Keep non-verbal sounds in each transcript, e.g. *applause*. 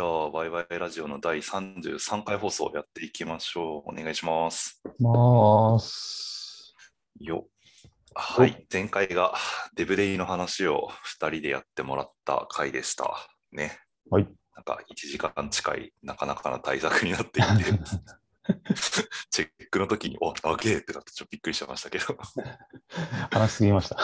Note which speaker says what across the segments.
Speaker 1: じゃあ、ワイワイラジオの第33回放送をやっていきましょう。お願いします。
Speaker 2: ます。
Speaker 1: よ。はい、前回がデブデイの話を2人でやってもらった回でした。ね。
Speaker 2: はい。
Speaker 1: なんか1時間近いなかなかな対策になっていて、*laughs* チェックの時に、お、長えってなってちょっとびっくりしましたけど、*laughs*
Speaker 2: 話しすぎました。
Speaker 1: い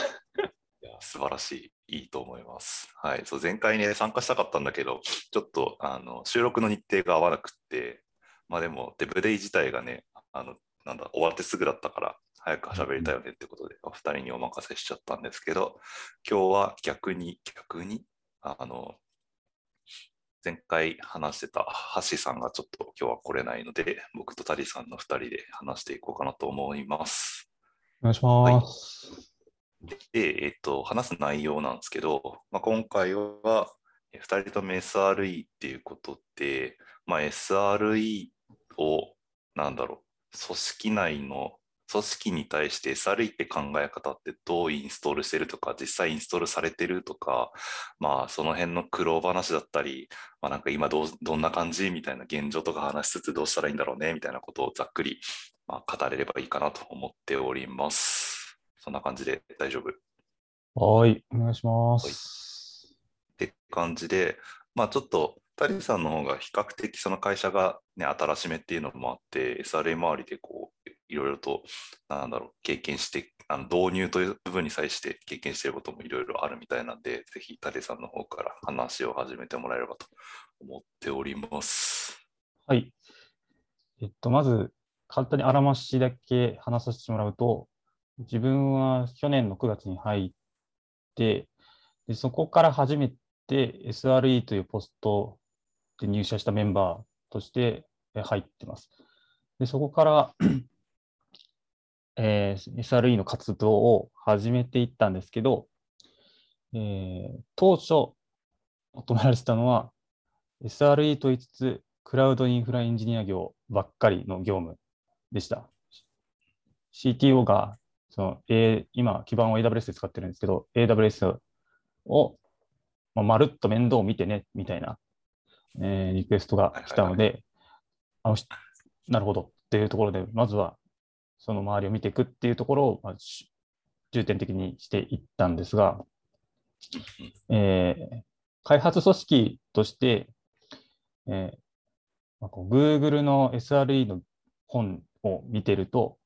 Speaker 1: や素晴らしい、いいと思います。はい、そう前回ね、参加したかったんだけど、ちょっとあの収録の日程が合わなくって、まあでも、デブデイ自体がね、あのなんだ終わってすぐだったから、早く喋りたいよねってことで、お二人にお任せしちゃったんですけど、今日は逆に、逆に、あの、前回話してた橋さんがちょっと今日は来れないので、僕とタリさんの二人で話していこうかなと思います。
Speaker 2: お願いします。
Speaker 1: で、えっと、話す内容なんですけど、まあ、今回は2人とも SRE っていうことで、まあ、SRE を、なんだろう、組織内の組織に対して SRE って考え方ってどうインストールしてるとか、実際インストールされてるとか、まあその辺の苦労話だったり、まあなんか今どどんな感じみたいな現状とか話しつつどうしたらいいんだろうねみたいなことをざっくり、まあ、語れればいいかなと思っております。そんな感じで大丈夫
Speaker 2: はい。お願いします。
Speaker 1: って感じで、まあちょっと、タリさんの方が比較的その会社がね、新しめっていうのもあって、SRA 周りでこう、いろいろと、なんだろう、経験して、あの導入という部分に際して経験していることもいろいろあるみたいなんで、ぜひタリさんの方から話を始めてもらえればと思っております。
Speaker 2: はい。えっと、まず、簡単にあらましだけ話させてもらうと、自分は去年の9月に入って、でそこから初めて SRE というポストで入社したメンバーとして入ってます。でそこから、えー SRE の活動を始めていったんですけど、えー当初求められてたのは、SRE と言いつつ、クラウドインフラエンジニア業ばっかりの業務でした。CTO がその、A、今、基盤を AWS で使ってるんですけど、AWS を、まあ、まるっと面倒を見てね、みたいな、えーリクエストが来たので、あのしなるほど。っていうところで、まずはその周りを見ていくっていうところを、まあ、し重点的にしていったんですが、えー開発組織として、えーまあ、こう Google の SRE の本を見てると、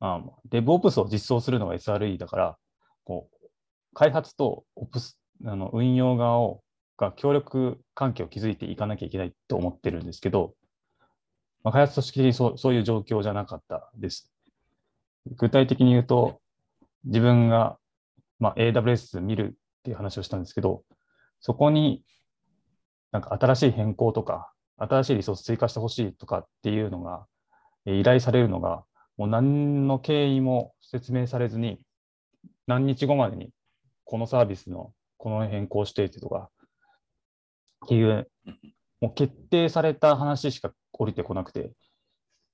Speaker 2: あ DevOps を実装するのが SRE だから、こう開発と Ops あの運用側をが協力関係を築いていかなきゃいけないと思ってるんですけど、まあ、開発組織的にそうそういう状況じゃなかったです。具体的に言うと、自分が、まあ、AWS 見るっていう話をしたんですけど、そこになんか新しい変更とか、新しいリソース追加してほしいとかっていうのが、依頼されるのが、もう何の経緯も説明されずに、何日後までにこのサービスのこの変更してってとか、っていう、もう決定された話しか降りてこなくて、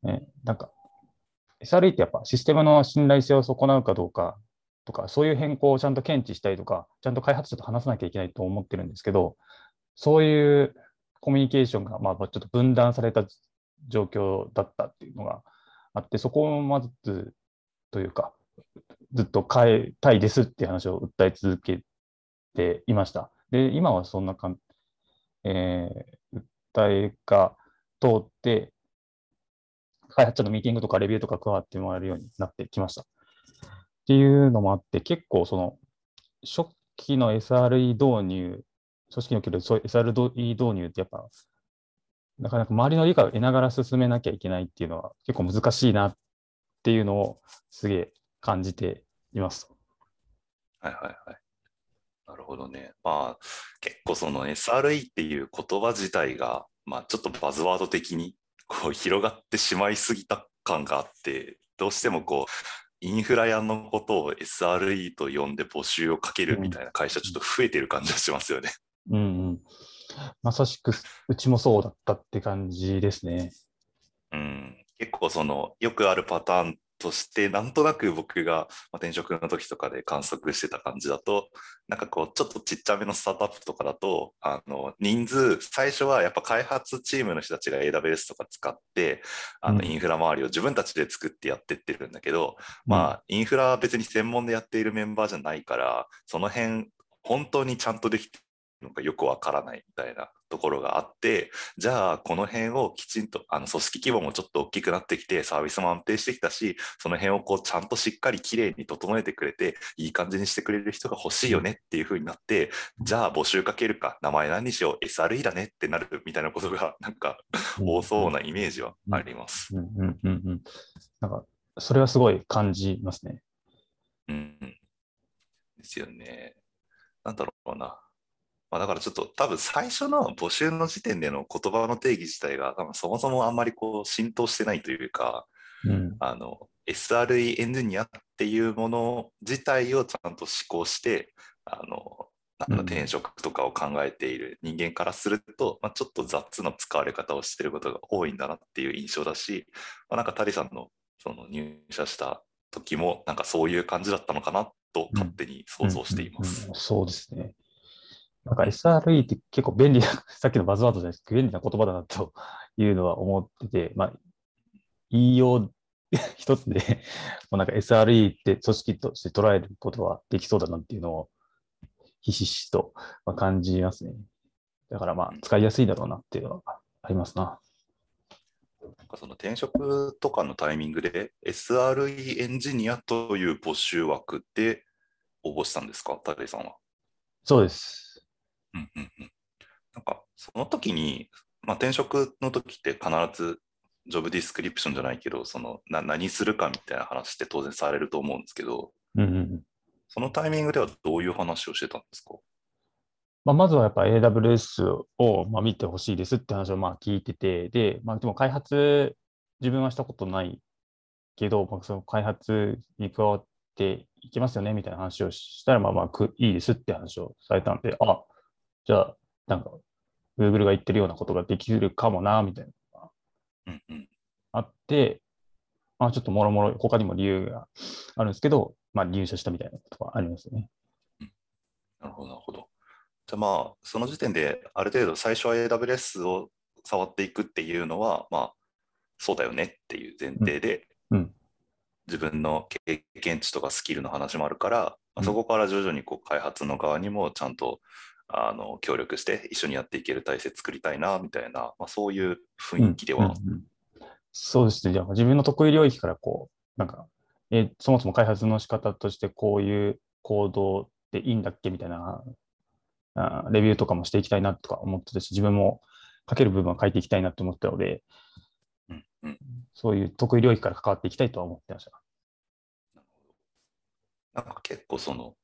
Speaker 2: ね、なんか、SRE ってやっぱシステムの信頼性を損なうかどうかとか、そういう変更をちゃんと検知したりとか、ちゃんと開発者と話さなきゃいけないと思ってるんですけど、そういうコミュニケーションが、まあ、ちょっと分断された状況だったっていうのがあって、そこをまずというか、ずっと変えたいですっていう話を訴え続けていました。で、今はそんなかん、えー訴えが通って、開発者のミーティングとかレビューとか加わってもらえるようになってきました。っていうのもあって、結構その初期の SRE 導入、組織における SRE 導入ってやっぱ、なかなか周りの理解を得ながら進めなきゃいけないっていうのは結構難しいなっていうのをすげえ感じています。
Speaker 1: はいはいはい。なるほどね。まあ、結構その SRE っていう言葉自体が、まあちょっとバズワード的にこう広がってしまいすぎた感があって、どうしてもこう、インフラ屋のことを SRE と呼んで募集をかけるみたいな会社ちょっと増えてる感じがしますよね。
Speaker 2: うんうん。まさしくうちもそうだったって感じですね。
Speaker 1: うん、結構そのよくあるパターンとして、なんとなく僕がまあ転職の時とかで観測してた感じだと、なんかこう、ちょっとちっちゃめのスタートアップとかだと、あの人数、最初はやっぱ開発チームの人たちが AWS とか使って、あの
Speaker 2: うん。
Speaker 1: インフラ周りを自分たちで作ってやってってるんだけど、まあ、インフラは別に専門でやっているメンバーじゃないから、その辺、本当にちゃんとできのかよくわからないみたいなところがあって、じゃあ、この辺をきちんと、あの組織規模もちょっと大きくなってきて、サービスも安定してきたし、その辺をこうちゃんとしっかりきれいに整えてくれて、いい感じにしてくれる人が欲しいよねっていう風になって、じゃあ募集かけるか、名前何にしよう、SRE だねってなるみたいなことが、なんか多そうなイメージはあります。
Speaker 2: うんうんうんうん。なんか、それはすごい感じますね。
Speaker 1: うん。ですよね。なんだろうな。まあ、だからちょっと多分最初の募集の時点での言葉の定義自体が多分そもそもあんまりこう浸透してないというか、
Speaker 2: うん。
Speaker 1: あの SRE エンジニアっていうもの自体をちゃんと思考して、あのなん転職とかを考えている人間からすると、まあ、ちょっと雑な使われ方をしていることが多いんだなっていう印象だし、まあ、なんかタリさんのその入社した時もなんかそういう感じだったのかなと勝手に想像しています。
Speaker 2: うんうんうんそうですね。なんか SRE って結構便利な、*laughs* さっきのバズワードじゃないですけど、便利な言葉だなというのは思ってて、まあ、言いよう *laughs* 一つで、もうなんか SRE って組織として捉えることはできそうだなっていうのを、ひしひしとまあ感じますね。だからまあ、使いやすいだろうなっていうのはありますな。
Speaker 1: なんかその転職とかのタイミングで SRE エンジニアという募集枠で応募したんですか、タリさんは。
Speaker 2: そうです。
Speaker 1: うんうんうん。なんかその時に、まあ、転職の時って必ずジョブディスクリプションじゃないけど、そのな何するかみたいな話って当然されると思うんですけど、
Speaker 2: うんうんうん。
Speaker 1: そのタイミングではどういう話をしてたんですか？
Speaker 2: まあ、まずはやっぱ AWS をまあ見てほしいですって話をまあ聞いてて、で、まあ、でも開発、自分はしたことないけど、まあ、その開発に加わっていきますよねみたいな話をしたら、まあまあくいいですって話をされたんで、あ、じゃあ、なんか、Google が言ってるようなことができるかもな、みたいなのが
Speaker 1: うんうん。
Speaker 2: あって、まあ、ちょっともろもろ他にも理由があるんですけど、まあ、入社したみたいなことはありますよね。
Speaker 1: なるほど、なるほど。じゃあまあ、その時点である程度最初は AWS を触っていくっていうのは、まあ、そうだよねっていう前提で、
Speaker 2: うん。うん。
Speaker 1: 自分の経験値とかスキルの話もあるから、そこから徐々にこう開発の側にもちゃんとあの協力して一緒にやっていける体制作りたいなみたいな、まあ、そういう雰囲気では、
Speaker 2: うんうんうんそうですね。じゃあ自分の得意領域からこう、なんか、えそもそも開発の仕方としてこういう行動でいいんだっけみたいなあレビューとかもしていきたいなとか思ってたし、自分も書ける部分は書いていきたいなと思ったので、
Speaker 1: うんうん
Speaker 2: そういう得意領域から関わっていきたいとは思ってました。
Speaker 1: なんか結構その、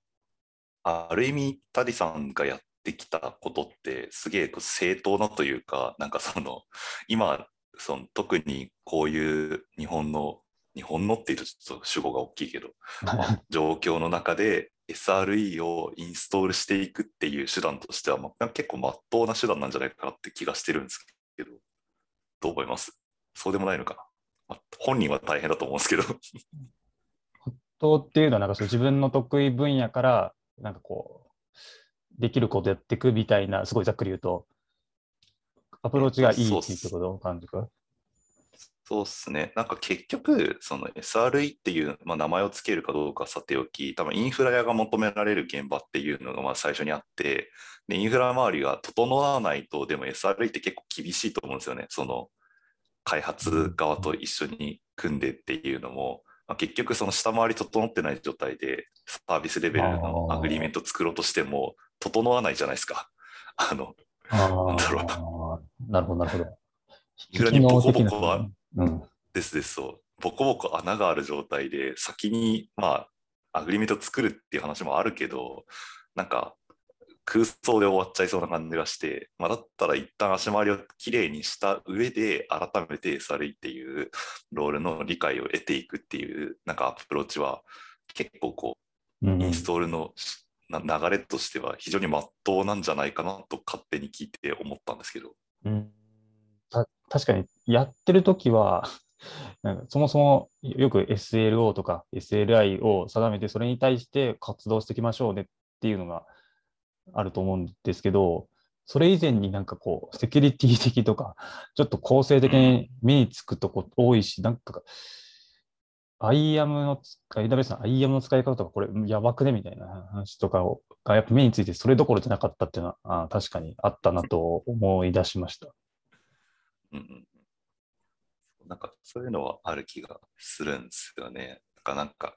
Speaker 1: ある意味、タディさんがやってきたことって、すげえ正当なというか、なんかその、*laughs* 今、その特にこういう日本の、日本のっていうとちょっと主語が大きいけど、まあ *laughs* 状況の中で SRE をインストールしていくっていう手段としては、まあ、結構まっとうな手段なんじゃないかなって気がしてるんですけど、どう思います？そうでもないのかな、まあ本人は大変だと思うんですけど。*laughs*
Speaker 2: とっていうのは、なんかそう自分の得意分野から、なんかこう、できることやっていくみたいな、すごいざっくり言うと、アプローチがいい
Speaker 1: っ
Speaker 2: ていうことを感じか？
Speaker 1: そうですね。なんか結局、その SRE っていう、まあ、名前をつけるかどうかさておき、多分インフラ屋が求められる現場っていうのがまあ最初にあって、でインフラ周りが整わないと、でも SRE って結構厳しいと思うんですよね。その開発側と一緒に組んでっていうのも、まあ、結局その下回り整ってない状態でサービスレベルのアグリーメント作ろうとしても整わないじゃないですか。あのなんだ
Speaker 2: あ、なるほど、なるほど。
Speaker 1: いくらにボコボコは
Speaker 2: うん。
Speaker 1: ですです、そう。ボコボコ穴がある状態で、先に、まあ、アグリメント作るっていう話もあるけど、なんか、空想で終わっちゃいそうな感じがして、まあ、だったら一旦足回りをきれいにした上で、改めて SRE っていうロールの理解を得ていくっていう、なんかアプローチは、結構こう、
Speaker 2: うん
Speaker 1: インストールの流れとしては非常にまっとうなんじゃないかなと勝手に聞いて思ったんですけど。
Speaker 2: うん確かに、やってるときは、*laughs* なんかそもそもよく SLO とか SLI を定めて、それに対して活動していきましょうねっていうのがあると思うんですけど、それ以前になんかこう、セキュリティ的とか、ちょっと構成的に目につくとこ多いし、なんか、IAM の使い、AWS の IAM の使い方とか、これやばくねみたいな話とかをがやっぱ目についてそれどころじゃなかったっていうのは、あ確かにあったなと思い出しました。
Speaker 1: うんなんかそういうのはある気がするんですよね。なんかなんか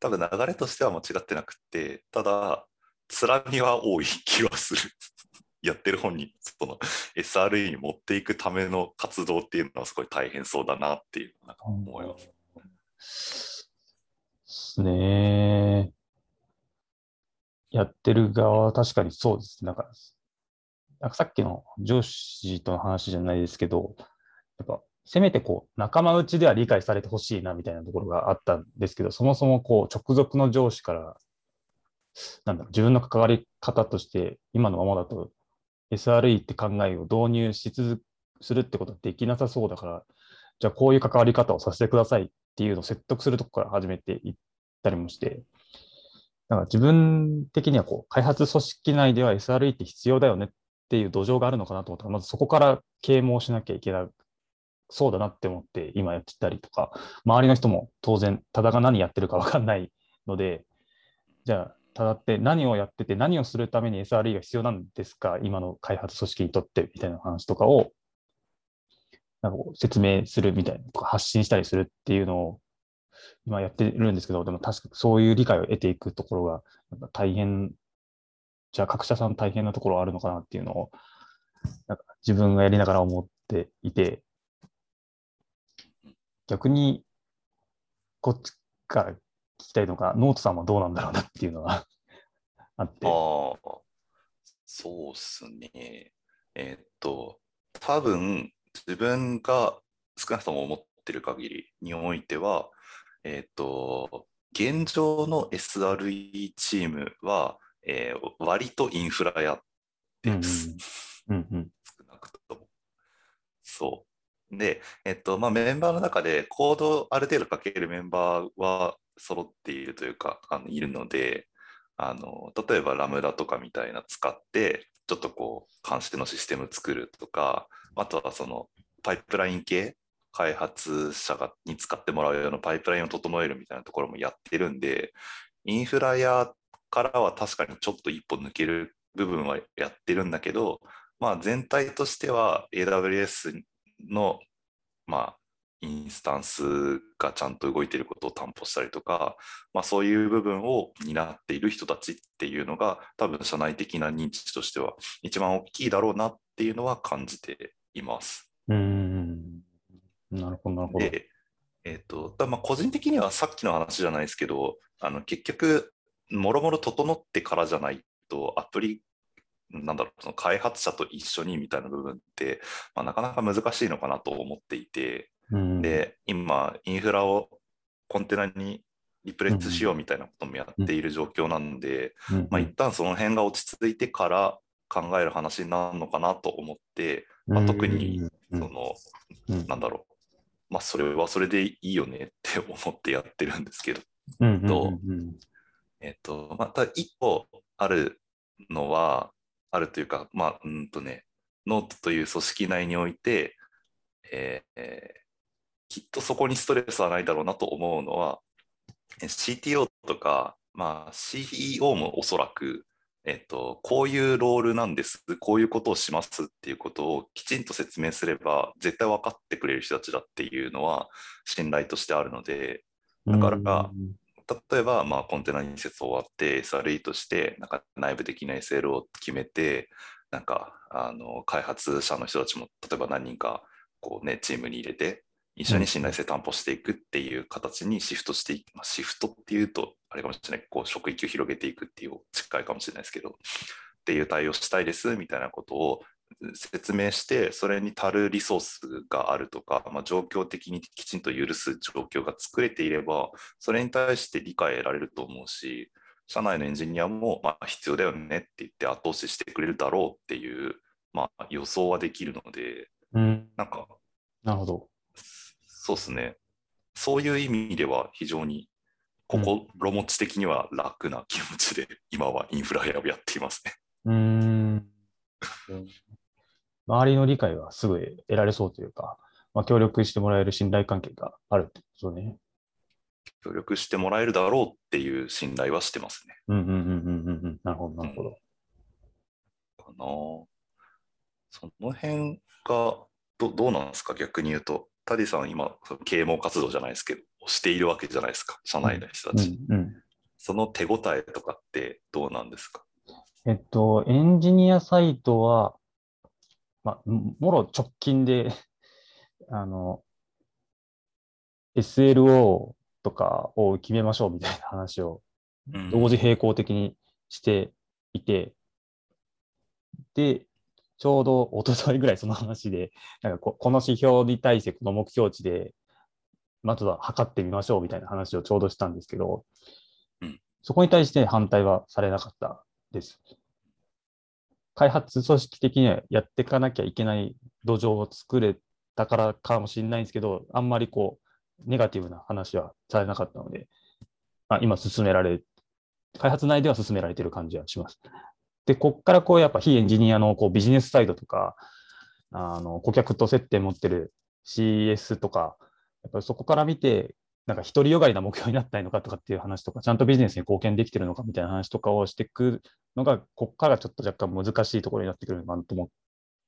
Speaker 1: 多分流れとしては間違ってなくて、ただ、つらみは多い気はする。*laughs* やってる本にその SRE に持っていくための活動っていうのはすごい大変そうだなっていうなんか思います。
Speaker 2: ですね。やってる側は確かにそうです。なんか、なんかさっきの上司との話じゃないですけど、やっぱせめてこう仲間内では理解されてほしいなみたいなところがあったんですけど、そもそもこう直属の上司から、なんだろ、自分の関わり方として今のままだと SRE って考えを導入し続するってことはできなさそうだから、じゃあこういう関わり方をさせてくださいていうのを説得するとこから始めていったりもして、なんか自分的にはこう開発組織内では SRE って必要だよねっていう土壌があるのかなと思ったら、まずそこから啓蒙しなきゃいけない。そうだなって思って今やってたりとか、周りの人も当然、ただが何やってるか分かんないので、じゃあ、ただって何をやってて、何をするために SRE が必要なんですか、今の開発組織にとってみたいな話とかを、なんかこう説明するみたいなとか、発信したりするっていうのを今やってるんですけど、でも確かそういう理解を得ていくところが大変、じゃあ各社さん大変なところあるのかなっていうのを、なんか自分がやりながら思っていて、逆にこっちから聞きたいのが、ノートさんはどうなんだろうなっていうのが *laughs* あって。
Speaker 1: ああ、そうっすね。えーっと、多分自分が少なくとも思ってる限りにおいては、えーっと、現状の SRE チームは、えー割とインフラやってます。
Speaker 2: うんうん
Speaker 1: 少なくとも。そう。で、えっと、まあ、メンバーの中でコードをある程度書けるメンバーは揃っているというか、あのいるので、あの、例えばラムダとかみたいな使って、ちょっとこう、監視のシステム作るとか、あとはその、パイプライン系、開発者がに使ってもらうようなパイプラインを整えるみたいなところもやってるんで、インフラやからは確かにちょっと一歩抜ける部分はやってるんだけど、まあ、全体としては AWS の、まあ、インスタンスがちゃんと動いていることを担保したりとか、まあ、そういう部分を担っている人たちっていうのが多分社内的な認知としては一番大きいだろうなっていうのは感じています。
Speaker 2: うん。うん。なるほど、なるほど。
Speaker 1: で、えっとだまあ個人的にはさっきの話じゃないですけどあの結局もろもろ整ってからじゃないとアプリなんだろうその開発者と一緒にみたいな部分って、まあ、なかなか難しいのかなと思っていて
Speaker 2: うん、
Speaker 1: で今インフラをコンテナにリプレイスしようみたいなこともやっている状況なんで、
Speaker 2: うん、
Speaker 1: まあ、一旦その辺が落ち着いてから考える話になるのかなと思って、まあ特に
Speaker 2: うん、
Speaker 1: その
Speaker 2: うん。
Speaker 1: なんだろう、まあ、それはそれでいいよねって思ってやってるんですけど、と
Speaker 2: うん
Speaker 1: えっと、また一個あるのは、あるというか、まあ、うんとね、ノートという組織内において、えーえーきっとそこにストレスはないだろうなと思うのは、CTO とか、まあ、CEO もおそらく、えっと、こういうロールなんです、こういうことをしますっていうことをきちんと説明すれば、絶対分かってくれる人たちだっていうのは信頼としてあるので、だから例えば、まあ、コンテナ移設終わって SRE としてなんか内部的な SL を決めてなんかあの開発者の人たちも例えば何人かこう、ね、チームに入れて一緒に信頼性担保していくっていう形にシフトしていく、まあ、シフトっていうとあれかもしれない。こう職域を広げていくっていう近いかもしれないですけど。っていう対応したいですみたいなことを説明してそれに足るリソースがあるとか、まあ、状況的にきちんと許す状況が作れていればそれに対して理解得られると思うし社内のエンジニアもまあ必要だよねって言って後押ししてくれるだろうっていう、まあ、予想はできるので
Speaker 2: うん、
Speaker 1: なんか
Speaker 2: なるほど。
Speaker 1: そうですねそういう意味では非常に心持ち的には楽な気持ちで、*laughs* 今はインフラ屋をやっていますね。
Speaker 2: うーん。周りの理解はすぐ得られそうというか、まあ、協力してもらえる信頼関係があるってことね。
Speaker 1: 協力してもらえるだろうっていう信頼はしてますね。
Speaker 2: うんうんうんうんうんうん。なるほど、なるほど。
Speaker 1: かなその辺がどどうなんですか？逆に言うと、タディさん今、その啓蒙活動じゃないですけど、しているわけじゃないですか、社内の人たち。
Speaker 2: うんうん。
Speaker 1: その手応えとかってどうなんですか？
Speaker 2: えっと、エンジニアサイトは、まあ、ももろ直近で、*laughs* あの、SLO とかを決めましょうみたいな話を
Speaker 1: うん
Speaker 2: 同時並行的にしていて、で、ちょうど一昨日ぐらいその話で、*laughs* なんかここの指標に対してこの目標値で、まずは測ってみましょうみたいな話をちょうどしたんですけど、
Speaker 1: うん
Speaker 2: そこに対して反対はされなかったです。開発組織的にはやっていかなきゃいけない土壌を作れたからかもしれないんですけど、あんまりこう、ネガティブな話はされなかったので、あ今進められ、開発内では進められている感じはします。で、こっからこうやっぱ非エンジニアのこうビジネスサイドとか、あの顧客と接点持ってる CS とか、やっぱりそこから見て、なんか独りよがりな目標になったいのかとかっていう話とか、ちゃんとビジネスに貢献できてるのかみたいな話とかをしていくのが、ここからちょっと若干難しいところになってくるのかなと思っ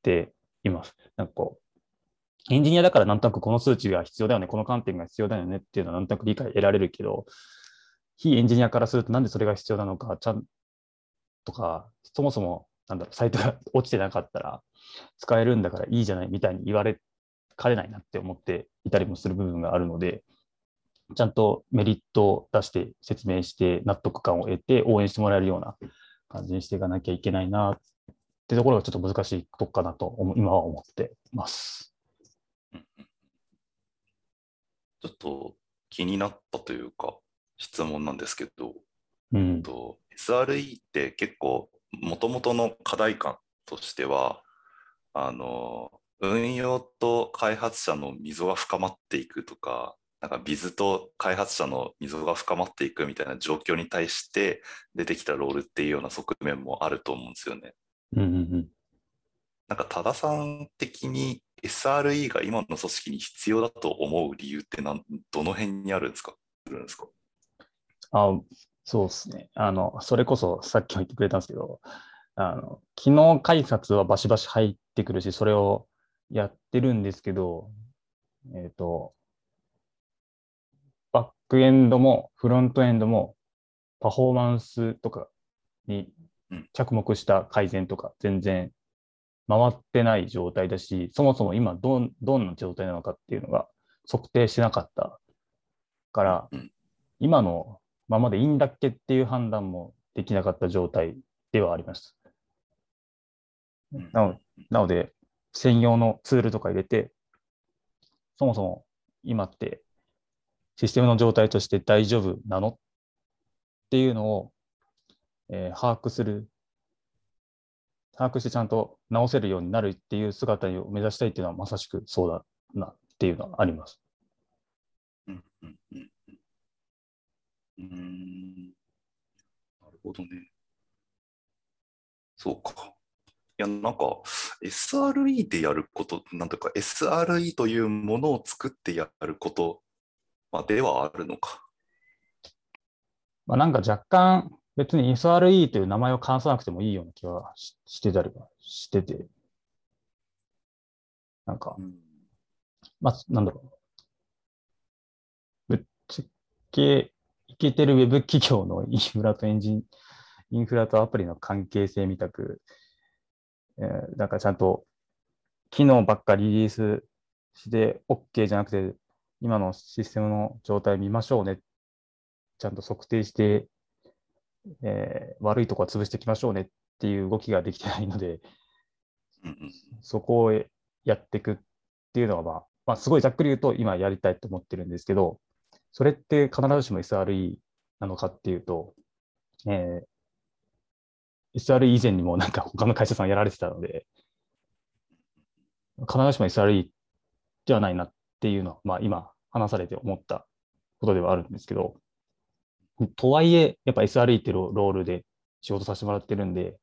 Speaker 2: ています。なんかこう、エンジニアだからなんとなくこの数値が必要だよね、この観点が必要だよねっていうのはなんとなく理解得られるけど、非エンジニアからするとなんでそれが必要なのか、ちゃんとか、そもそも、なんだろう、サイトが *laughs* 落ちてなかったら使えるんだからいいじゃないみたいに言われかねないなって思っていたりもする部分があるので、ちゃんとメリットを出して説明して納得感を得て応援してもらえるような感じにしていかなきゃいけないなってところがちょっと難しいとこかなと思今は思ってます。
Speaker 1: ちょっと気になったというか、質問なんですけど、
Speaker 2: うん。
Speaker 1: と SRE って結構、もともとの課題感としては、あの、運用と開発者の溝が深まっていくとか、なんかビズと開発者の溝が深まっていくみたいな状況に対して出てきたロールっていうような側面もあると思うんですよね。
Speaker 2: うんうんうん。
Speaker 1: なんか多田さん的に SRE が今の組織に必要だと思う理由ってどの辺にあるんですかあるんですか？
Speaker 2: あそうですね。あの、それこそさっきも言ってくれたんですけど、あの、機能開発はバシバシ入ってくるし、それをやってるんですけど、えっ、と、バックエンドもフロントエンドもパフォーマンスとかに
Speaker 1: うん
Speaker 2: 着目した改善とか全然回ってない状態だし、そもそも今どんどんな状態なのかっていうのが測定してなかったから、
Speaker 1: うん
Speaker 2: 今のままでいいんだっけっていう判断もできなかった状態ではあります。
Speaker 1: うん
Speaker 2: なのなので、専用のツールとか入れて、そもそも今ってシステムの状態として大丈夫なのっていうのを、えー把握する、把握してちゃんと直せるようになるっていう姿を目指したいっていうのはまさしくそうだなっていうのはあります。
Speaker 1: うんうんうんうんなるほどね。そうか。いや、なんか SRE でやること、なんとか SRE というものを作ってやること、まあ、ではあるのか。
Speaker 2: まあ、なんか若干別に SRE という名前を冠さなくてもいいような気はししてたりはしてて、なんか、まあ、なんだろう。ぶっちゃけ、いけてるウェブ企業のインフラとエンジン、インフラとアプリの関係性みたく、えーなんかちゃんと機能ばっかりリリースして OK じゃなくて、今のシステムの状態見ましょうね。ちゃんと測定して、えー悪いとこは潰していきましょうねっていう動きができてないので、そこをやっていくっていうのは、まあ、まあ、すごいざっくり言うと、今やりたいと思ってるんですけど、それって必ずしも SRE なのかっていうと、えー SRE 以前にもなんか他の会社さんやられてたので、必ずしも SRE ではないなっていうのは、まあ今話されて思ったことではあるんですけど、とはいえ、やっぱ SRE っていうロールで仕事させてもらってるんで、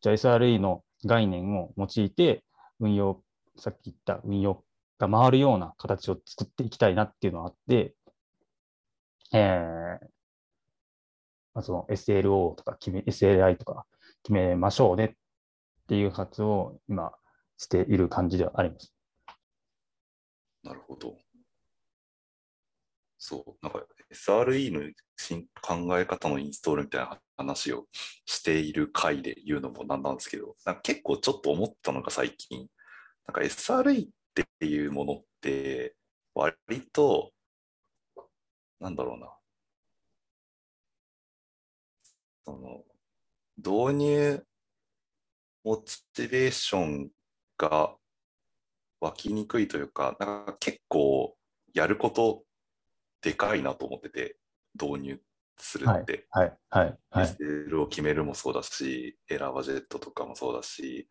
Speaker 2: じゃあ SRE の概念を用いて、運用、さっき言った運用が回るような形を作っていきたいなっていうのがあって、えーまあ、その SLO とか決め、SLI とか決めましょうねっていう活動を今している感じではあります。
Speaker 1: なるほど。そう、なんか SRE の新考え方のインストールみたいな話をしている回で言うのもなんなんですけど、なんか結構ちょっと思ったのが最近、なんか SRE っていうものって割と、なんだろうな、その導入モチベーションが湧きにくいというか、なんか結構やることでかいなと思ってて、導入するって。
Speaker 2: はい、はい、はい。
Speaker 1: SL を決めるもそうだし、エラーバジェットとかもそうだし、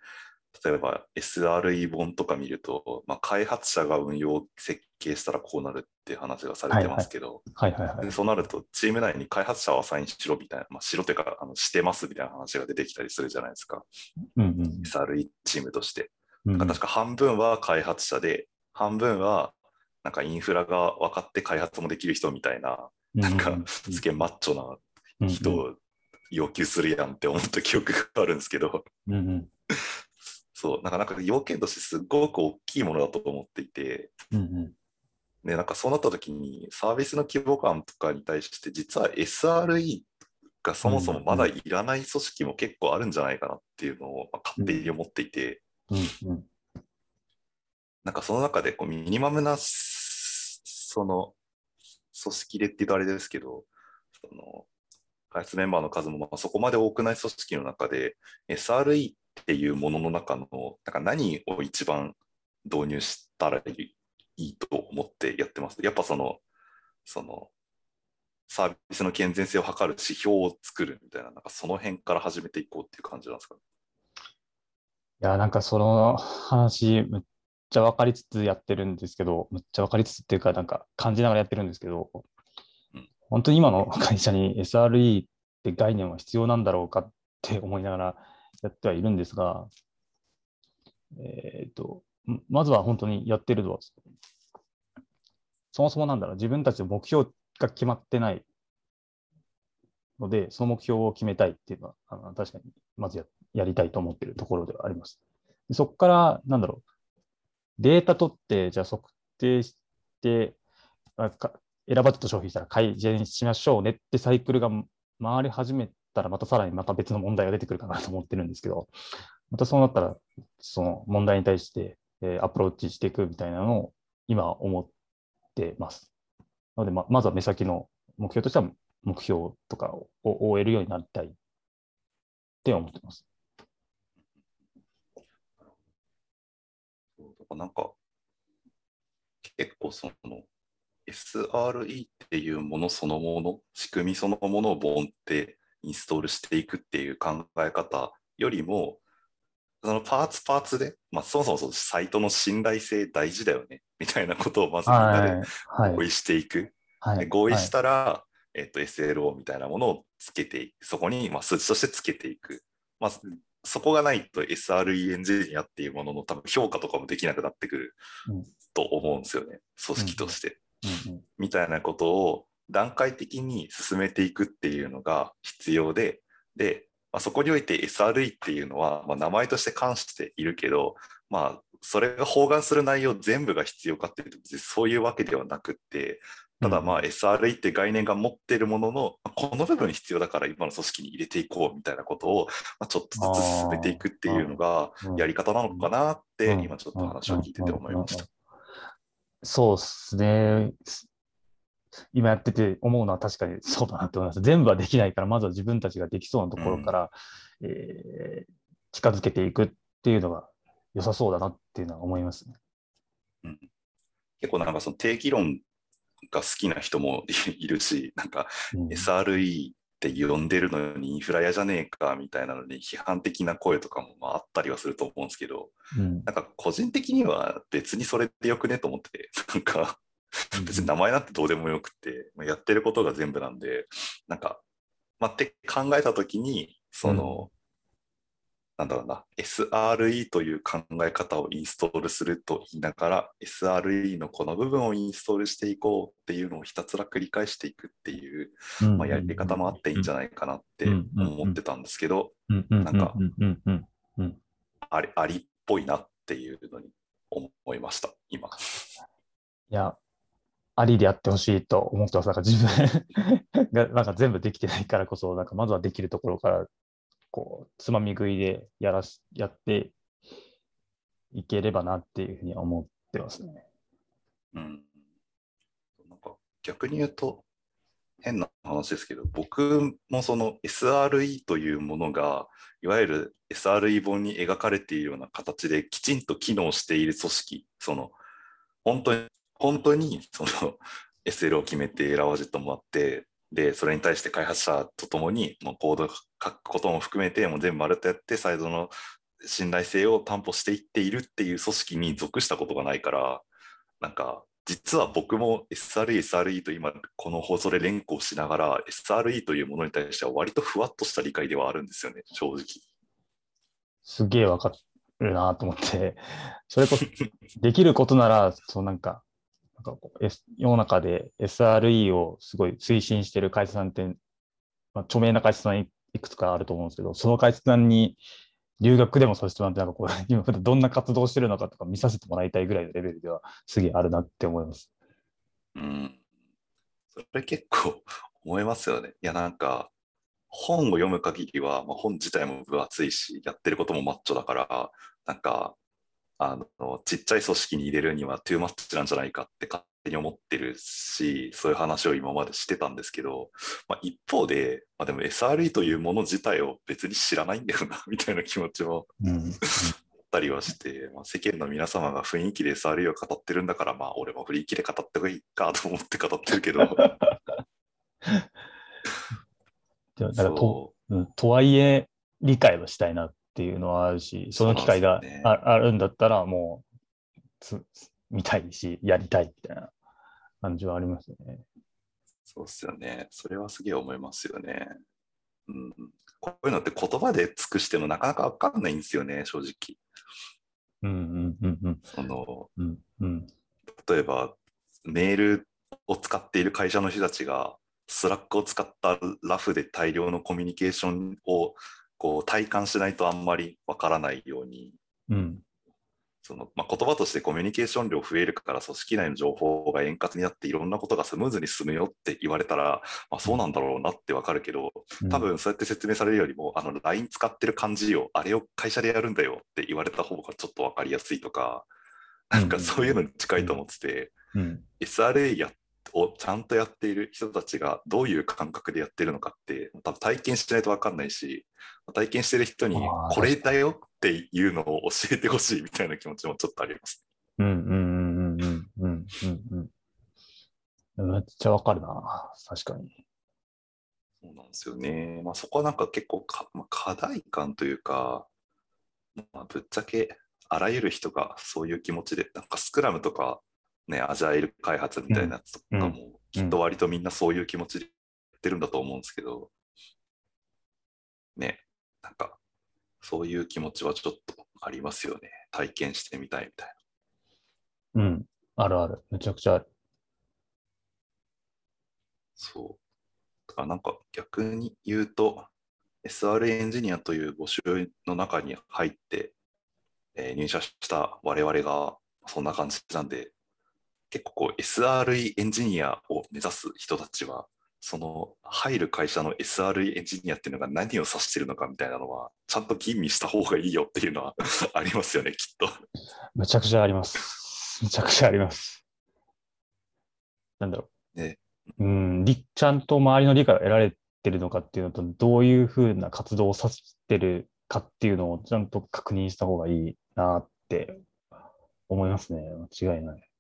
Speaker 1: 例えば SRE 本とか見ると、まあ、開発者が運用設計したらこうなるって話がされてますけど、そうなるとチーム内に開発者をアサインしろみたいな、まあ、しろというかあのしてますみたいな話が出てきたりするじゃないですか、
Speaker 2: うんうん、
Speaker 1: SRE チームとして。確か半分は開発者で、半分はなんかインフラが分かって開発もできる人みたいな、なんかすげえマッチョな人を要求するやんって思った記憶があるんですけど、
Speaker 2: うんうん、
Speaker 1: そう、なかなか要件としてすごく大きいものだと思っていて、
Speaker 2: うんうん。
Speaker 1: で、なんかそうなった時にサービスの規模感とかに対して実は SRE がそもそもまだいらない組織も結構あるんじゃないかなっていうのを勝手に思っていて、
Speaker 2: うんうん、
Speaker 1: なんかその中でこうミニマムなその組織でって言うとあれですけど、その開発メンバーの数もまあそこまで多くない組織の中で SRE っていうものの中のなんか何を一番導入したらいいと思ってやってます？やっぱその、その、サービスの健全性を測る指標を作るみたいな、なんかその辺から始めていこうっていう感じなんですか、ね、
Speaker 2: いや、なんかその話、むっちゃ分かりつつやってるんですけど、むっちゃ分かりつつっていうか、なんか感じながらやってるんですけど、うん、本当に今の会社に SRE って概念は必要なんだろうかって思いながらやってはいるんですが、えっ、ー、と、まずは本当にやってるとは、そもそもなんだろう、自分たちの目標が決まってないので、その目標を決めたいっていうのは、あの確かにまずややりたいと思っているところではあります。そこから、なんだろう、データ取って、じゃあ測定して、あか選ばずと消費したら改善しましょうねってサイクルが回り始めたら、またさらにまた別の問題が出てくるかなと思ってるんですけど、またそうなったら、その問題に対してえー、アプローチしていくみたいなのを今思ってます。なので、ままずは目先の目標としては目標とかを終えるようになりたいって思ってます。
Speaker 1: なんか結構その SRE っていうものそのもの、仕組みそのものをボンってインストールしていくっていう考え方よりも、そのパーツパーツで、まあ、そもそもサイトの信頼性大事だよねみたいなことをまずみんなで合意していく。はいはい、合意したら、はい、えっと、SLO みたいなものをつけていく。そこに、まあ、数値としてつけていく。まあ、そこがないと SRE エンジニアっていうものの多分評価とかもできなくなってくると思うんですよね。組織として、
Speaker 2: うんうん、
Speaker 1: みたいなことを段階的に進めていくっていうのが必要で、で、まあ、そこにおいて SRE っていうのは、まあ、名前として関しているけど、まあ、それが包含する内容全部が必要かっていうとそういうわけではなくってただまあ SRE って概念が持っているものの、この部分必要だから今の組織に入れていこうみたいなことを、まあ、ちょっとずつ進めていくっていうのがやり方なのかなって今ちょっと話を聞いてて思いました。
Speaker 2: そうですね。今やってて思うのは確かにそうだなと思います。全部はできないから、まずは自分たちができそうなところから、うん、えー、近づけていくっていうのが良さそうだなっていうのは思いますね。
Speaker 1: うん、結構なんかその定義論が好きな人も *laughs* いるし、なんか SRE って呼んでるのにインフラ屋じゃねえかみたいなのに批判的な声とかもまああったりはすると思うんですけど、
Speaker 2: うん、
Speaker 1: なんか個人的には別にそれでよくねと思ってて、なんか別に名前なんてどうでもよくて、まあやってることが全部なんで、なんか、まあ、って考えたときに、その、なんだろうな、SRE という考え方をインストールすると言いながら、SRE のこの部分をインストールしていこうっていうのをひたすら繰り返していくっていう、まあ、やり方もあっていいんじゃないかなって思ってたんですけど、なんか、ありありっぽいなっていうのに思いました、今。
Speaker 2: いや、ありでやってほしいと思ってます。なんか自分が *laughs* なんか全部できてないからこそ、なんかまずはできるところからこう、つまみ食いでやらし、やっていければなっていうふうに思ってますね。
Speaker 1: うん。なんか逆に言うと、変な話ですけど、僕もその SRE というものが、いわゆる SRE 本に描かれているような形できちんと機能している組織、その本当に、本当にその *laughs* SL を決めてエラワジェットもあって、で、それに対して開発者とともに、もうコード書くことも含めて、もう全部丸とやって、サイドの信頼性を担保していっているっていう組織に属したことがないから、なんか、実は僕も SRE、SRE と今、この放送で連呼しながら、SRE というものに対しては割とふわっとした理解ではあるんですよね、正直。
Speaker 2: すげえわかるなと思って、それこそ、できることなら、そうなんか、なんかこう、S、世の中で SRE をすごい推進している会社さんって、まあ、著名な会社さんいくつかあると思うんですけど、その会社さんに留学でもさせてもらって、なんかこう、*laughs* 今どんな活動してるのかとか見させてもらいたいぐらいのレベルではすげえあるなって思います。
Speaker 1: うん。それ結構思いますよね。いや、なんか、本を読む限りは、まあ、本自体も分厚いし、やってることもマッチョだから、なんか、あのちっちゃい組織に入れるにはトゥーマッチなんじゃないかって勝手に思ってるしそういう話を今までしてたんですけど、まあ、一方で、まあ、でも SRE というもの自体を別に知らないんだよな *laughs* みたいな気持ちも、うん、思ったりはして、まあ、世間の皆様が雰囲気で SRE を語ってるんだからまあ俺も雰囲気で語ってもいいかと思って語ってるけど。*laughs*
Speaker 2: と,、う。ん、とはいえ理解はしたいなっていうのはあるし、その機会があ,、あるんだったら、もうつ、見たいし、やりたいみたいな感じはありますよね。
Speaker 1: そうっすよね。それはすげえ思いますよね。うん、こういうのって言葉で尽くしてもなかなか分かんないんですよね、正直。
Speaker 2: うんうんうんうん。
Speaker 1: その、
Speaker 2: うんうん、
Speaker 1: 例えば、メールを使っている会社の人たちが、スラックを使ったラフで大量のコミュニケーションをこう体感しないとあんまりわからないように、
Speaker 2: うん、
Speaker 1: そのまあ、言葉としてコミュニケーション量増えるから組織内の情報が円滑になっていろんなことがスムーズに進むよって言われたら、まあ、そうなんだろうなってわかるけど多分そうやって説明されるよりも、あの LINE 使ってる感じをあれを会社でやるんだよって言われた方がちょっと分かりやすいとか、なんかそういうのに近いと思ってて、
Speaker 2: うん、
Speaker 1: SRA やっをちゃんとやっている人たちがどういう感覚でやってるのかって多分体験しないと分かんないし体験してる人にこれだよっていうのを教えてほしいみたいな気持ちもちょっとあります。
Speaker 2: うんうんうんうんうんうんうん。めっちゃわかるな、確かに。
Speaker 1: そうなんですよね。まあそこはなんか結構か、まあ、課題感というか、まあ、ぶっちゃけあらゆる人がそういう気持ちで、なんかスクラムとかね、アジャイル開発みたいなやつとかも、きっと割とみんなそういう気持ちでやってるんだと思うんですけど、ね、なんか、そういう気持ちはちょっとありますよね。体験してみたいみたい
Speaker 2: な。うん、あるある。めちゃくちゃある。
Speaker 1: そう。だからなんか逆に言うと、SR エンジニアという募集の中に入って、えー、入社した我々がそんな感じなんで、結構こう SRE エンジニアを目指す人たちは、その入る会社の SRE エンジニアっていうのが何を指してるのかみたいなのは、ちゃんと吟味した方がいいよっていうのは *laughs* ありますよね、きっと。
Speaker 2: めちゃくちゃあります。めちゃくちゃあります。なんだろ
Speaker 1: う。ね、
Speaker 2: うん、ちゃんと周りの理解を得られてるのかっていうのと、どういうふうな活動をさせてるかっていうのをちゃんと確認した方がいいなって思いますね。間違いない。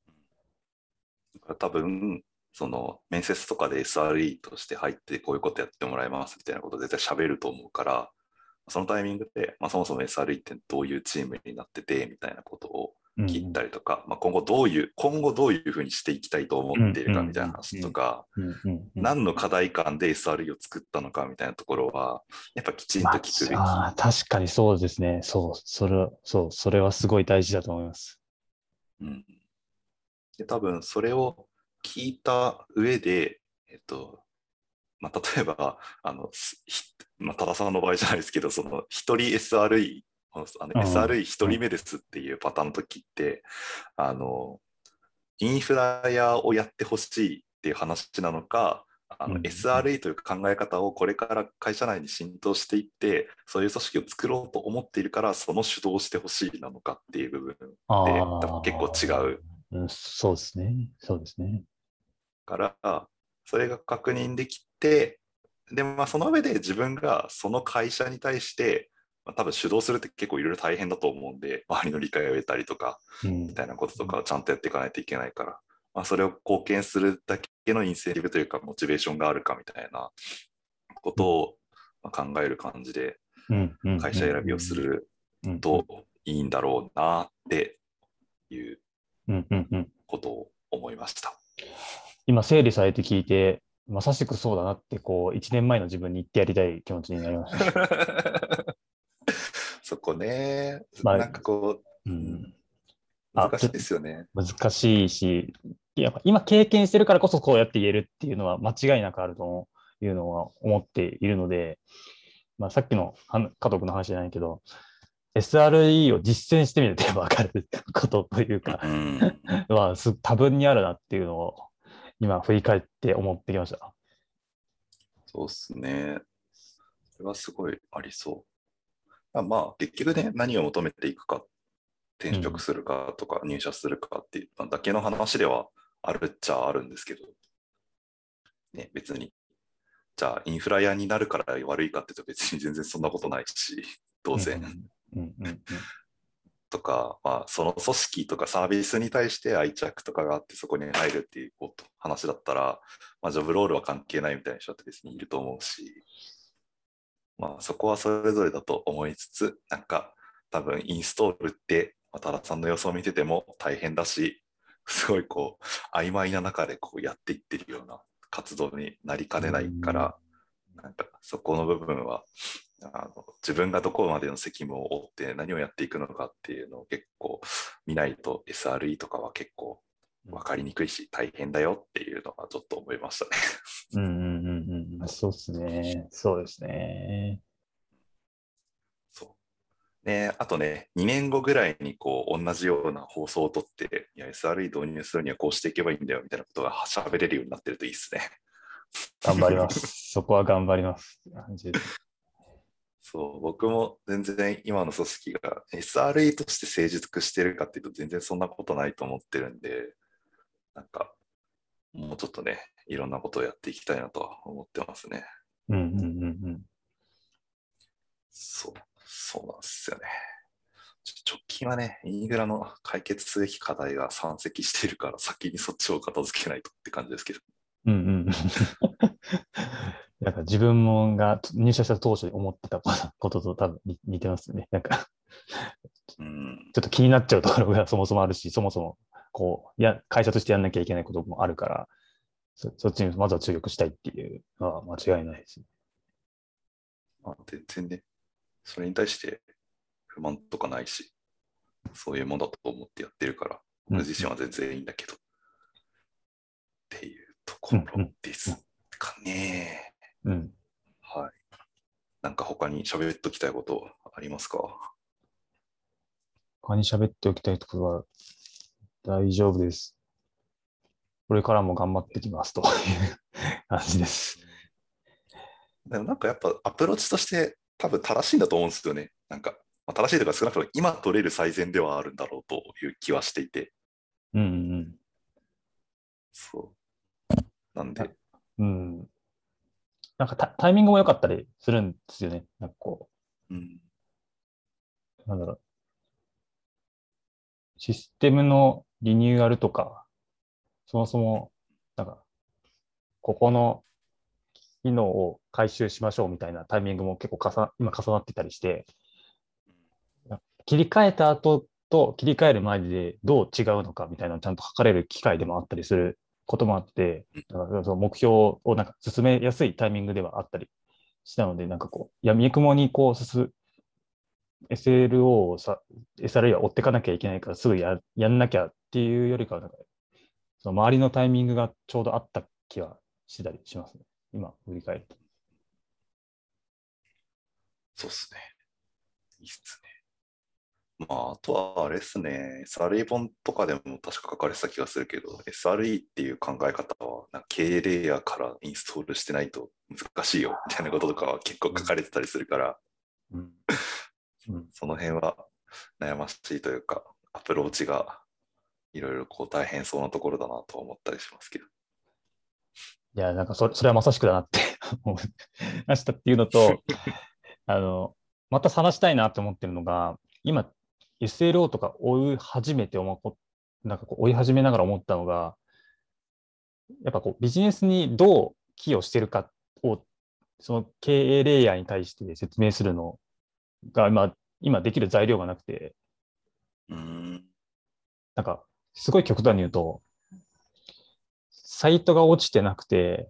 Speaker 1: 多分、その面接とかで SRE として入ってこういうことやってもらいますみたいなこと絶対喋ると思うから、そのタイミングで、まあ、そもそも SRE ってどういうチームになっててみたいなことを切ったりとか、まあ、今後どういう、今後どういうふうにしていきたいと思っているかみたいな話とか、
Speaker 2: うんうんうん
Speaker 1: 何の課題感で SRE を作ったのかみたいなところは、やっぱきちんと聞くべき。
Speaker 2: まあ確かにそうですね。そう、それは、そう、それはすごい大事だと思います。
Speaker 1: うん、で多分それを聞いた上で、えっとまあ、例えばあの、まあ、多田さんの場合じゃないですけど、その一人 SRE、あの
Speaker 2: うん
Speaker 1: SRE 一人目ですっていうパターンの時って、あのインフラ屋をやってほしいっていう話なのか、あの
Speaker 2: うん
Speaker 1: SRE という考え方をこれから会社内に浸透していって、そういう組織を作ろうと思っているから、その主導をしてほしいなのかっていう部分
Speaker 2: あ
Speaker 1: で結構違う。
Speaker 2: うん。そうですね。そうですね。
Speaker 1: から、それが確認できて、で、まあ、その上で自分がその会社に対して、まあ、多分主導するって結構いろいろ大変だと思うんで、周りの理解を得たりとか、
Speaker 2: うん
Speaker 1: みたいなこととかをちゃんとやっていかないといけないから、まあ、それを貢献するだけのインセンティブというか、モチベーションがあるかみたいなことをまあ考える感じで、会社選びをするといいんだろうなっていうことを思いました。
Speaker 2: 今、整理されて聞いて、まさしくそうだなって、こう、1年前の自分に言ってやりたい気持ちになりました。*laughs*
Speaker 1: そこね、
Speaker 2: まあ
Speaker 1: なんかこう、
Speaker 2: うんあ
Speaker 1: 難しいですよね。
Speaker 2: 難しいし、やっぱ今経験してるからこそこうやって言えるっていうのは間違いなくあるというのは思っているので、まあ、さっきのは家族の話じゃないけど、SRE を実践してみると分かることというか、
Speaker 1: うん、*laughs*
Speaker 2: はす多分にあるなっていうのを今振り返って思ってきました。
Speaker 1: そうですね。それはすごいありそう。まあ、まあ、結局ね、何を求めていくか、転職するかとか入社するかっていうだけの話ではあるっちゃあるんですけど、ね、別に、じゃあインフラ屋になるから悪いかっていうと別に全然そんなことないし、当然。
Speaker 2: う *laughs* んうんうん
Speaker 1: とか、まあ、その組織とかサービスに対して愛着とかがあってそこに入るっていうこと話だったら、まあ、ジョブロールは関係ないみたいな人って別にいると思うし、まあ、そこはそれぞれだと思いつつ、なんか多分インストールって、まあ、多田さんの予想を見てても大変だし、すごいこう曖昧な中でこうやっていってるような活動になりかねないから、なんかそこの部分はあの自分がどこまでの責務を負って何をやっていくのかっていうのを結構見ないと SRE とかは結構分かりにくいし大変だよっていうのはちょっと思いましたね。
Speaker 2: うんうんうんうんそうですね。そうですね。
Speaker 1: そうね、あとね、2年後ぐらいにこう同じような放送をとって、いや、SRE 導入するにはこうしていけばいいんだよみたいなことが喋れるようになってるといいですね。
Speaker 2: 頑張ります。そこは頑張ります。
Speaker 1: そう、僕も全然今の組織が SRE として成熟してるかっていうと全然そんなことないと思ってるんで、なんか、もうちょっとね、いろんなことをやっていきたいなとは思ってますね。
Speaker 2: うんうんうんうん。
Speaker 1: そう、そうなんですよね。直近はね、インフラの解決すべき課題が山積しているから、先にそっちを片付けないとって感じですけど。
Speaker 2: うんうん。*laughs* なんか自分もが入社した当初に思ってたことと多分似似てますね。なんか
Speaker 1: うん、
Speaker 2: ちょっと気になっちゃうところがそもそもあるし、*laughs* そもそもこうや会社としてやんなきゃいけないこともあるから、そそっちにまずは注力したいっていうのは間違いないです。
Speaker 1: まあ、全然ね、それに対して不満とかないし、そういうものだと思ってやってるから、
Speaker 2: うん
Speaker 1: 僕自身は全然いいんだけど、っていうところですかね。
Speaker 2: うん。
Speaker 1: はい。なんか他に喋っときたいことありますか？
Speaker 2: 他に喋っておきたいところは大丈夫です。これからも頑張ってきますという感じです。
Speaker 1: でもなんかやっぱアプローチとして多分正しいんだと思うんですよね。なんか、まあ、正しいというか少なくとも今取れる最善ではあるんだろうという気はしていて、
Speaker 2: うん
Speaker 1: そう。なんで、
Speaker 2: うん。うん。なんかタタイミングも良かったりするんですよね。なんかこ
Speaker 1: うん。
Speaker 2: う、なんだろう。システムのリニューアルとか、そもそも、なんか、ここの機能を回収しましょうみたいなタイミングも結構重な今重なってたりして、切り替えた後と切り替える前でどう違うのかみたいなのをちゃんと測れる機会でもあったりすることもあって、だからその目標をなんか進めやすいタイミングではあったりしたので、なんかこう、やみくもにこう進 SLO をさ、SRE は追っていかなきゃいけないからすぐややんなきゃっていうよりかは、なんかその周りのタイミングがちょうどあった気はしたりしますね。今、振り返ると。
Speaker 1: そうっすね。いいっすね。まあ、あとはあれですね、SRE 本とかでも確か書かれてた気がするけど、SRE っていう考え方は、なんか経営レイヤーからインストールしてないと難しいよ *laughs* みたいなこととかは結構書かれてたりするから、
Speaker 2: うん。うん、
Speaker 1: その辺は悩ましいというか、アプローチがいろいろこう大変そうなところだなとは思ったりしますけど。
Speaker 2: いや、なんかそれそれはまさしくだなって *laughs* 思いましたっていうのと、*laughs* あの、また話したいなって思ってるのが、今、SLO とか追い始めて思う、なんかこう追い始めながら思ったのが、やっぱこうビジネスにどう寄与してるかを、その経営レイヤーに対して説明するのが今、今できる材料がなくて。なんか、すごい極端に言うと、サイトが落ちてなくて、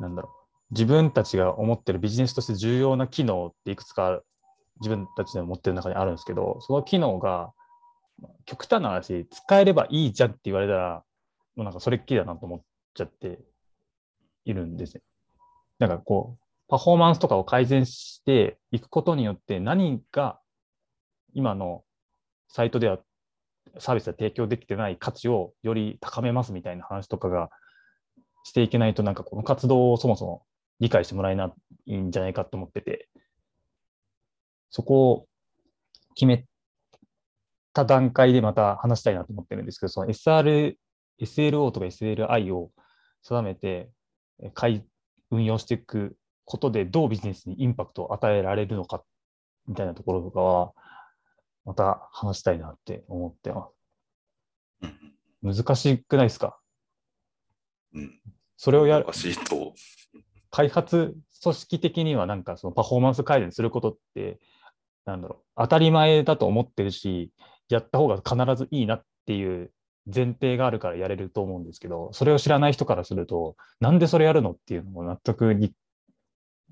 Speaker 2: なんだろう、自分たちが思ってるビジネスとして重要な機能っていくつか自分たちで持ってる中にあるんですけど、その機能が極端な話、使えればいいじゃんって言われたら、もうなんかそれっきりだなと思っちゃっているんですね。なんかこう、パフォーマンスとかを改善していくことによって何が今のサイトではサービスで提供できてない価値をより高めますみたいな話とかがしていけないと、なんかこの活動をそもそも理解してもらえないんじゃないかと思ってて、そこを決めた段階でまた話したいなと思ってるんですけど、その SR、SLO とか SLI を定めて、え買い運用していくことでどうビジネスにインパクトを与えられるのかみたいなところとかは、また話したいなって思ってま
Speaker 1: うん
Speaker 2: す。難しくないですか？
Speaker 1: うん。
Speaker 2: それをやる
Speaker 1: 難、しいと。
Speaker 2: 開発組織的にはなんかそのパフォーマンス改善することって、なんだろう、当たり前だと思ってるし、やった方が必ずいいなっていう前提があるからやれると思うんですけど、それを知らない人からすると、なんでそれやるのっていうのも納得に、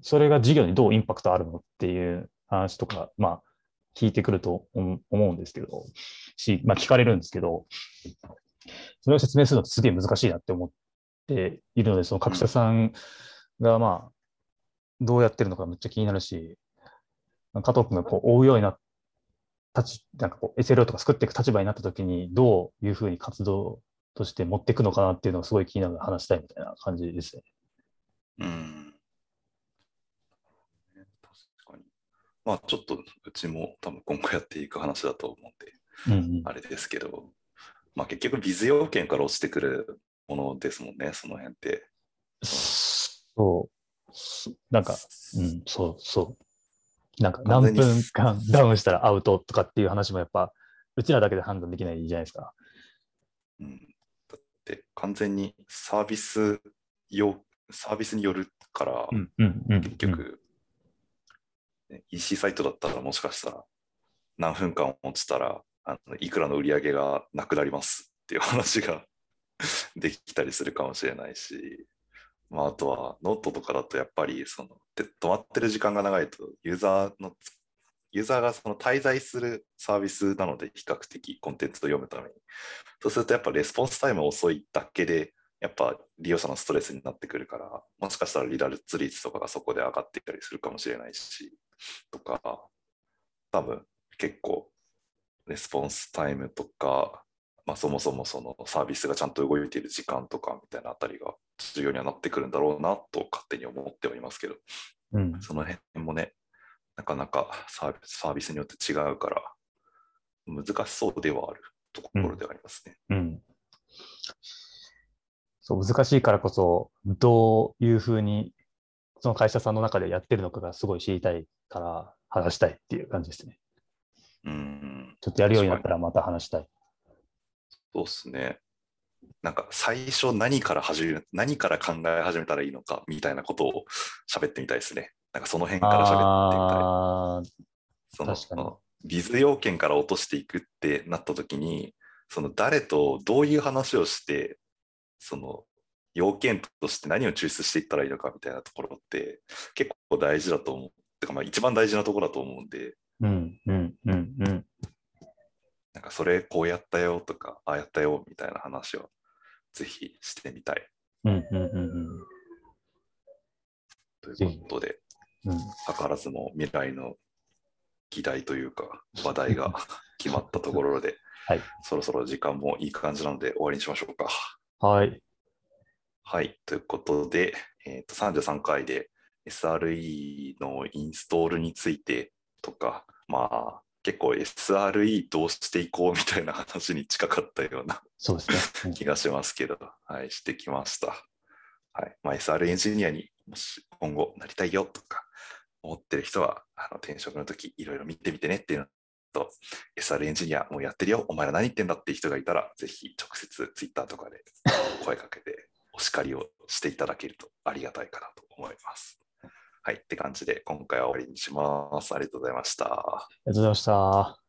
Speaker 2: それが事業にどうインパクトあるのっていう話とか、まあ、聞いてくると思思うんですけど、し、まあ聞かれるんですけど、それを説明するのってすげえ難しいなって思っているので、その各社さんがまあ、どうやってるのかめっちゃ気になるし、加藤君がこう追うようにな立ち、なんかこう SLO とか作っていく立場になったときに、どういうふうに活動として持っていくのかなっていうのがすごい気になる話したいみたいな感じですね。
Speaker 1: うん。確かに。まあちょっとうちも多分今後やっていく話だと思うんで、
Speaker 2: うんうん
Speaker 1: あれですけど、まあ結局ビズ要件から落ちてくるものですもんね、その辺って。
Speaker 2: そう。すなんか、うん、そうそう。なんか何分間ダウンしたらアウトとかっていう話もやっぱ、うちらだけで判断できないじゃないですか。
Speaker 1: うん、だって完全にサービスよサービスによるから、
Speaker 2: うんうんうん。
Speaker 1: 結局、ね EC サイトだったらもしかしたら何分間落ちたらあのいくらの売り上げがなくなりますっていう話が *laughs* できたりするかもしれないし、まあ、あとはノートとかだとやっぱりそので止まってる時間が長いとユーザーのユーザーがその滞在するサービスなので比較的コンテンツを読むために。そうするとやっぱレスポンスタイム遅いだけでやっぱ利用者のストレスになってくるから、もしかしたら離脱率とかがそこで上がってきたりするかもしれないし、とか、多分結構レスポンスタイムとか、まあ、そもそもそのサービスがちゃんと動いている時間とかみたいなあたりが重要にはなってくるんだろうなと勝手に思っておりますけど、
Speaker 2: うん。
Speaker 1: その辺もね、なかなかサービスサービスによって違うから、難しそうではあるところではありますね。
Speaker 2: うん。そう、難しいからこそ、どういうふうに、その会社さんの中でやってるのかがすごい知りたいから、話したいっていう感じですね。
Speaker 1: うん
Speaker 2: ちょっとやるようになったらまた話したい。
Speaker 1: そうですね。なんか最初何から始める、何から考え始めたらいいのかみたいなことを喋ってみたいですね。なんかその辺から喋ってみたい。そのビズ要件から落としていくってなった時に、その誰とどういう話をして、その要件として何を抽出していったらいいのかみたいなところって結構大事だと思う。てかまあ一番大事なところだと思うんで、
Speaker 2: うんうんうんうん。
Speaker 1: なんかそれこうやったよとか、ああやったよみたいな話をぜひしてみたい
Speaker 2: うんうんうん
Speaker 1: ということで、
Speaker 2: うん。うん
Speaker 1: 図らずも未来の議題というか *laughs* 話題が決まったところで、*laughs*
Speaker 2: はい
Speaker 1: そろそろ時間もいい感じなので終わりにしましょうか。
Speaker 2: はい。
Speaker 1: はい。ということで、えー、と33回で SRE のインストールについてとか、まあ結構 SRE どうしていこうみたいな話に近かったような
Speaker 2: そうですね。
Speaker 1: 気がしますけど、はい、してきました。はいまあ、SR エンジニアにもし今後なりたいよとか思ってる人は、あの転職の時いろいろ見てみてねっていうのと、SR エンジニアもうやってるよ、お前ら何言ってんだっていう人がいたら、ぜひ直接 Twitter とかで声かけて、お叱りをしていただけるとありがたいかなと思います。はい、って感じで今回は終わりにします。ありがとうございました。
Speaker 2: ありがとうございました。